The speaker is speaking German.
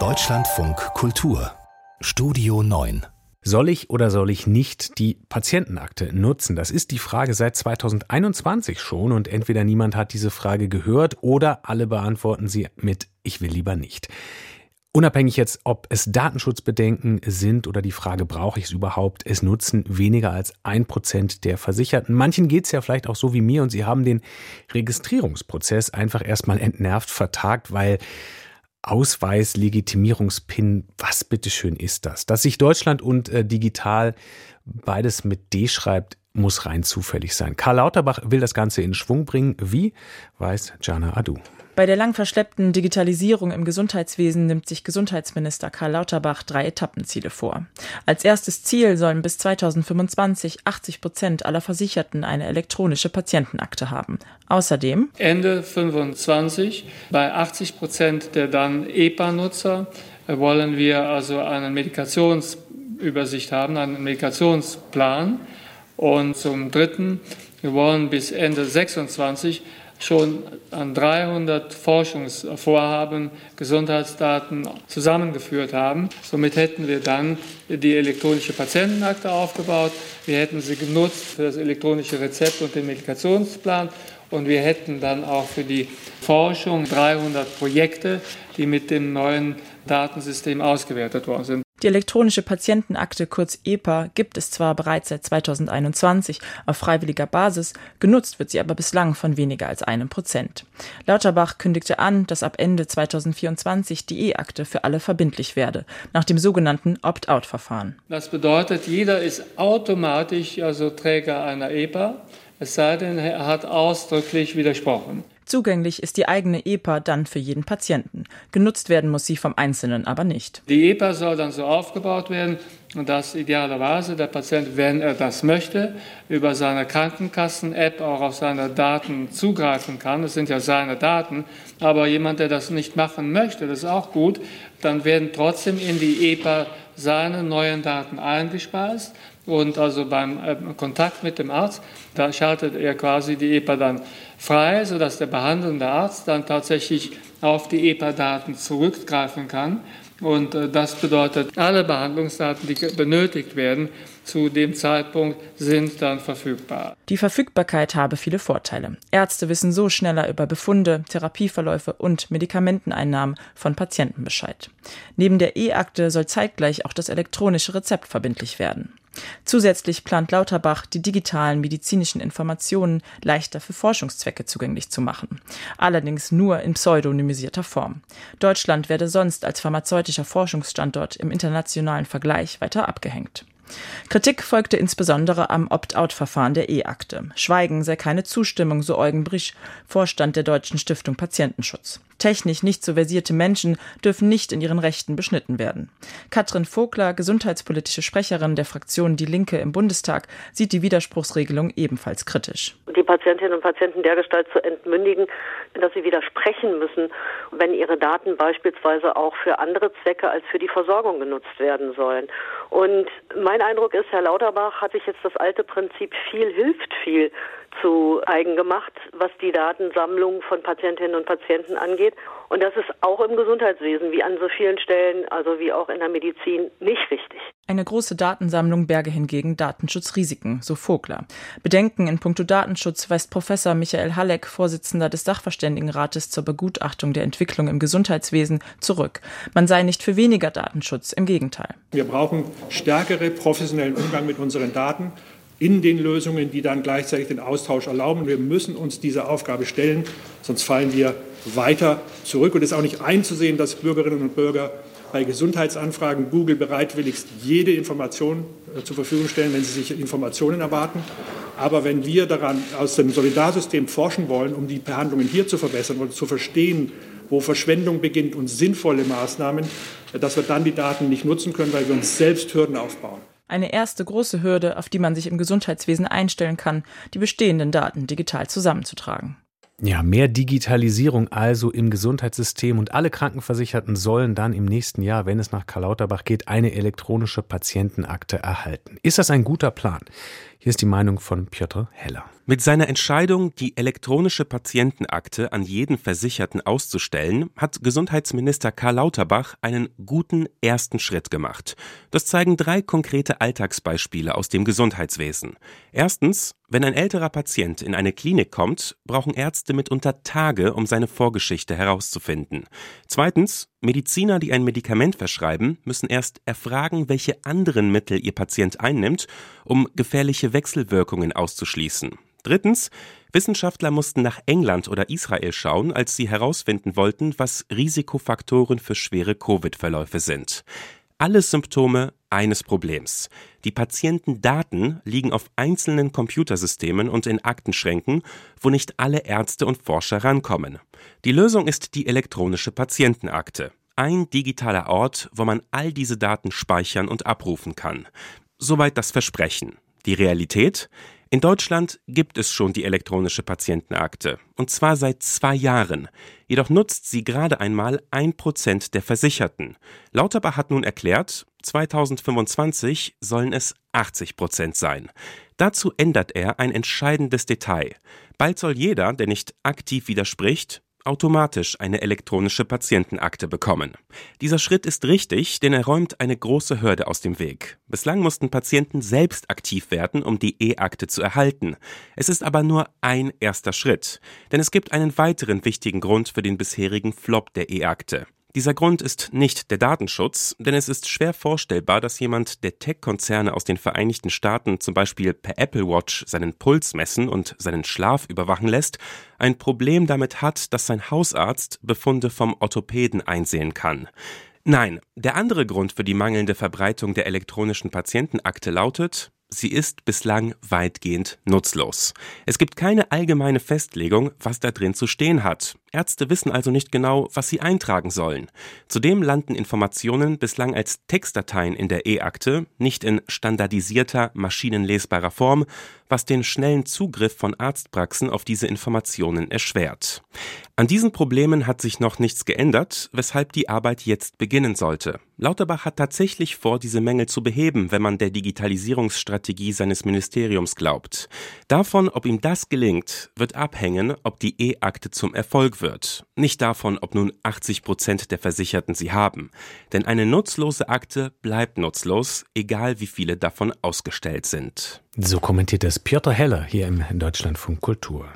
Deutschlandfunk Kultur Studio 9 soll ich oder soll ich nicht die Patientenakte nutzen? Das ist die Frage seit 2021 schon und entweder niemand hat diese Frage gehört oder alle beantworten sie mit Ich will lieber nicht. Unabhängig jetzt, ob es Datenschutzbedenken sind oder die Frage, brauche ich es überhaupt, es nutzen weniger als ein Prozent der Versicherten. Manchen geht es ja vielleicht auch so wie mir und sie haben den Registrierungsprozess einfach erstmal entnervt vertagt, weil Ausweis, Legitimierungspin, was bitteschön ist das? Dass sich Deutschland und äh, digital beides mit D schreibt, muss rein zufällig sein. Karl Lauterbach will das Ganze in Schwung bringen. Wie, weiß Jana Adu. Bei der lang verschleppten Digitalisierung im Gesundheitswesen nimmt sich Gesundheitsminister Karl Lauterbach drei Etappenziele vor. Als erstes Ziel sollen bis 2025 80 Prozent aller Versicherten eine elektronische Patientenakte haben. Außerdem Ende 25 bei 80 Prozent der dann EPA-Nutzer wollen wir also eine Medikationsübersicht haben, einen Medikationsplan. Und zum Dritten, wir wollen bis Ende 26 schon an 300 Forschungsvorhaben Gesundheitsdaten zusammengeführt haben. Somit hätten wir dann die elektronische Patientenakte aufgebaut. Wir hätten sie genutzt für das elektronische Rezept und den Medikationsplan. Und wir hätten dann auch für die Forschung 300 Projekte, die mit dem neuen Datensystem ausgewertet worden sind. Die elektronische Patientenakte kurz EPA gibt es zwar bereits seit 2021 auf freiwilliger Basis, genutzt wird sie aber bislang von weniger als einem Prozent. Lauterbach kündigte an, dass ab Ende 2024 die E-Akte für alle verbindlich werde, nach dem sogenannten Opt-out-Verfahren. Das bedeutet, jeder ist automatisch also Träger einer EPA, es sei denn, er hat ausdrücklich widersprochen. Zugänglich ist die eigene EPA dann für jeden Patienten. Genutzt werden muss sie vom Einzelnen aber nicht. Die EPA soll dann so aufgebaut werden, dass idealerweise der Patient, wenn er das möchte, über seine Krankenkassen-App auch auf seine Daten zugreifen kann. Das sind ja seine Daten. Aber jemand, der das nicht machen möchte, das ist auch gut, dann werden trotzdem in die EPA seine neuen Daten eingespeist. Und also beim äh, Kontakt mit dem Arzt, da schaltet er quasi die EPA dann frei, sodass der behandelnde Arzt dann tatsächlich auf die EPA-Daten zurückgreifen kann. Und äh, das bedeutet, alle Behandlungsdaten, die benötigt werden, zu dem Zeitpunkt sind dann verfügbar. Die Verfügbarkeit habe viele Vorteile. Ärzte wissen so schneller über Befunde, Therapieverläufe und Medikamenteneinnahmen von Patienten Bescheid. Neben der E-Akte soll zeitgleich auch das elektronische Rezept verbindlich werden. Zusätzlich plant Lauterbach, die digitalen medizinischen Informationen leichter für Forschungszwecke zugänglich zu machen. Allerdings nur in pseudonymisierter Form. Deutschland werde sonst als pharmazeutischer Forschungsstandort im internationalen Vergleich weiter abgehängt. Kritik folgte insbesondere am Opt-out-Verfahren der E-Akte. Schweigen sei keine Zustimmung, so Eugen Brisch, Vorstand der Deutschen Stiftung Patientenschutz. Technisch nicht so versierte Menschen dürfen nicht in ihren Rechten beschnitten werden. Katrin Vogler, gesundheitspolitische Sprecherin der Fraktion Die Linke im Bundestag, sieht die Widerspruchsregelung ebenfalls kritisch. Die Patientinnen und Patienten dergestalt zu entmündigen, dass sie widersprechen müssen, wenn ihre Daten beispielsweise auch für andere Zwecke als für die Versorgung genutzt werden sollen. Und mein Eindruck ist, Herr Lauterbach hat sich jetzt das alte Prinzip viel hilft viel zu eigen gemacht, was die Datensammlung von Patientinnen und Patienten angeht. Und das ist auch im Gesundheitswesen wie an so vielen Stellen, also wie auch in der Medizin, nicht richtig. Eine große Datensammlung berge hingegen Datenschutzrisiken, so Vogler. Bedenken in puncto Datenschutz weist Professor Michael Halleck, Vorsitzender des Sachverständigenrates zur Begutachtung der Entwicklung im Gesundheitswesen, zurück. Man sei nicht für weniger Datenschutz, im Gegenteil. Wir brauchen stärkere professionellen Umgang mit unseren Daten in den Lösungen, die dann gleichzeitig den Austausch erlauben. Wir müssen uns dieser Aufgabe stellen, sonst fallen wir weiter zurück. Und es ist auch nicht einzusehen, dass Bürgerinnen und Bürger bei Gesundheitsanfragen Google bereitwilligst jede Information äh, zur Verfügung stellen, wenn sie sich Informationen erwarten. Aber wenn wir daran aus dem Solidarsystem forschen wollen, um die Behandlungen hier zu verbessern und zu verstehen, wo Verschwendung beginnt und sinnvolle Maßnahmen, äh, dass wir dann die Daten nicht nutzen können, weil wir uns selbst Hürden aufbauen. Eine erste große Hürde, auf die man sich im Gesundheitswesen einstellen kann, die bestehenden Daten digital zusammenzutragen. Ja, mehr Digitalisierung also im Gesundheitssystem und alle Krankenversicherten sollen dann im nächsten Jahr, wenn es nach Karl Lauterbach geht, eine elektronische Patientenakte erhalten. Ist das ein guter Plan? Hier ist die Meinung von Piotr Heller. Mit seiner Entscheidung, die elektronische Patientenakte an jeden Versicherten auszustellen, hat Gesundheitsminister Karl Lauterbach einen guten ersten Schritt gemacht. Das zeigen drei konkrete Alltagsbeispiele aus dem Gesundheitswesen. Erstens, wenn ein älterer Patient in eine Klinik kommt, brauchen Ärzte mitunter Tage, um seine Vorgeschichte herauszufinden. Zweitens, Mediziner, die ein Medikament verschreiben, müssen erst erfragen, welche anderen Mittel ihr Patient einnimmt, um gefährliche Wechselwirkungen auszuschließen. Drittens, Wissenschaftler mussten nach England oder Israel schauen, als sie herausfinden wollten, was Risikofaktoren für schwere Covid-Verläufe sind. Alle Symptome eines Problems. Die Patientendaten liegen auf einzelnen Computersystemen und in Aktenschränken, wo nicht alle Ärzte und Forscher rankommen. Die Lösung ist die elektronische Patientenakte. Ein digitaler Ort, wo man all diese Daten speichern und abrufen kann. Soweit das Versprechen. Die Realität? In Deutschland gibt es schon die elektronische Patientenakte, und zwar seit zwei Jahren. Jedoch nutzt sie gerade einmal ein Prozent der Versicherten. Lauterbach hat nun erklärt, 2025 sollen es 80 Prozent sein. Dazu ändert er ein entscheidendes Detail. Bald soll jeder, der nicht aktiv widerspricht, automatisch eine elektronische Patientenakte bekommen. Dieser Schritt ist richtig, denn er räumt eine große Hürde aus dem Weg. Bislang mussten Patienten selbst aktiv werden, um die E-Akte zu erhalten. Es ist aber nur ein erster Schritt, denn es gibt einen weiteren wichtigen Grund für den bisherigen Flop der E-Akte. Dieser Grund ist nicht der Datenschutz, denn es ist schwer vorstellbar, dass jemand, der Tech-Konzerne aus den Vereinigten Staaten zum Beispiel per Apple Watch seinen Puls messen und seinen Schlaf überwachen lässt, ein Problem damit hat, dass sein Hausarzt Befunde vom Orthopäden einsehen kann. Nein, der andere Grund für die mangelnde Verbreitung der elektronischen Patientenakte lautet, Sie ist bislang weitgehend nutzlos. Es gibt keine allgemeine Festlegung, was da drin zu stehen hat. Ärzte wissen also nicht genau, was sie eintragen sollen. Zudem landen Informationen bislang als Textdateien in der E-Akte, nicht in standardisierter, maschinenlesbarer Form, was den schnellen Zugriff von Arztpraxen auf diese Informationen erschwert. An diesen Problemen hat sich noch nichts geändert, weshalb die Arbeit jetzt beginnen sollte. Lauterbach hat tatsächlich vor, diese Mängel zu beheben, wenn man der Digitalisierungsstrategie seines Ministeriums glaubt. Davon, ob ihm das gelingt, wird abhängen, ob die E-Akte zum Erfolg wird. Nicht davon, ob nun 80 Prozent der Versicherten sie haben. Denn eine nutzlose Akte bleibt nutzlos, egal wie viele davon ausgestellt sind. So kommentiert es Piotr Heller hier im Deutschlandfunk Kultur.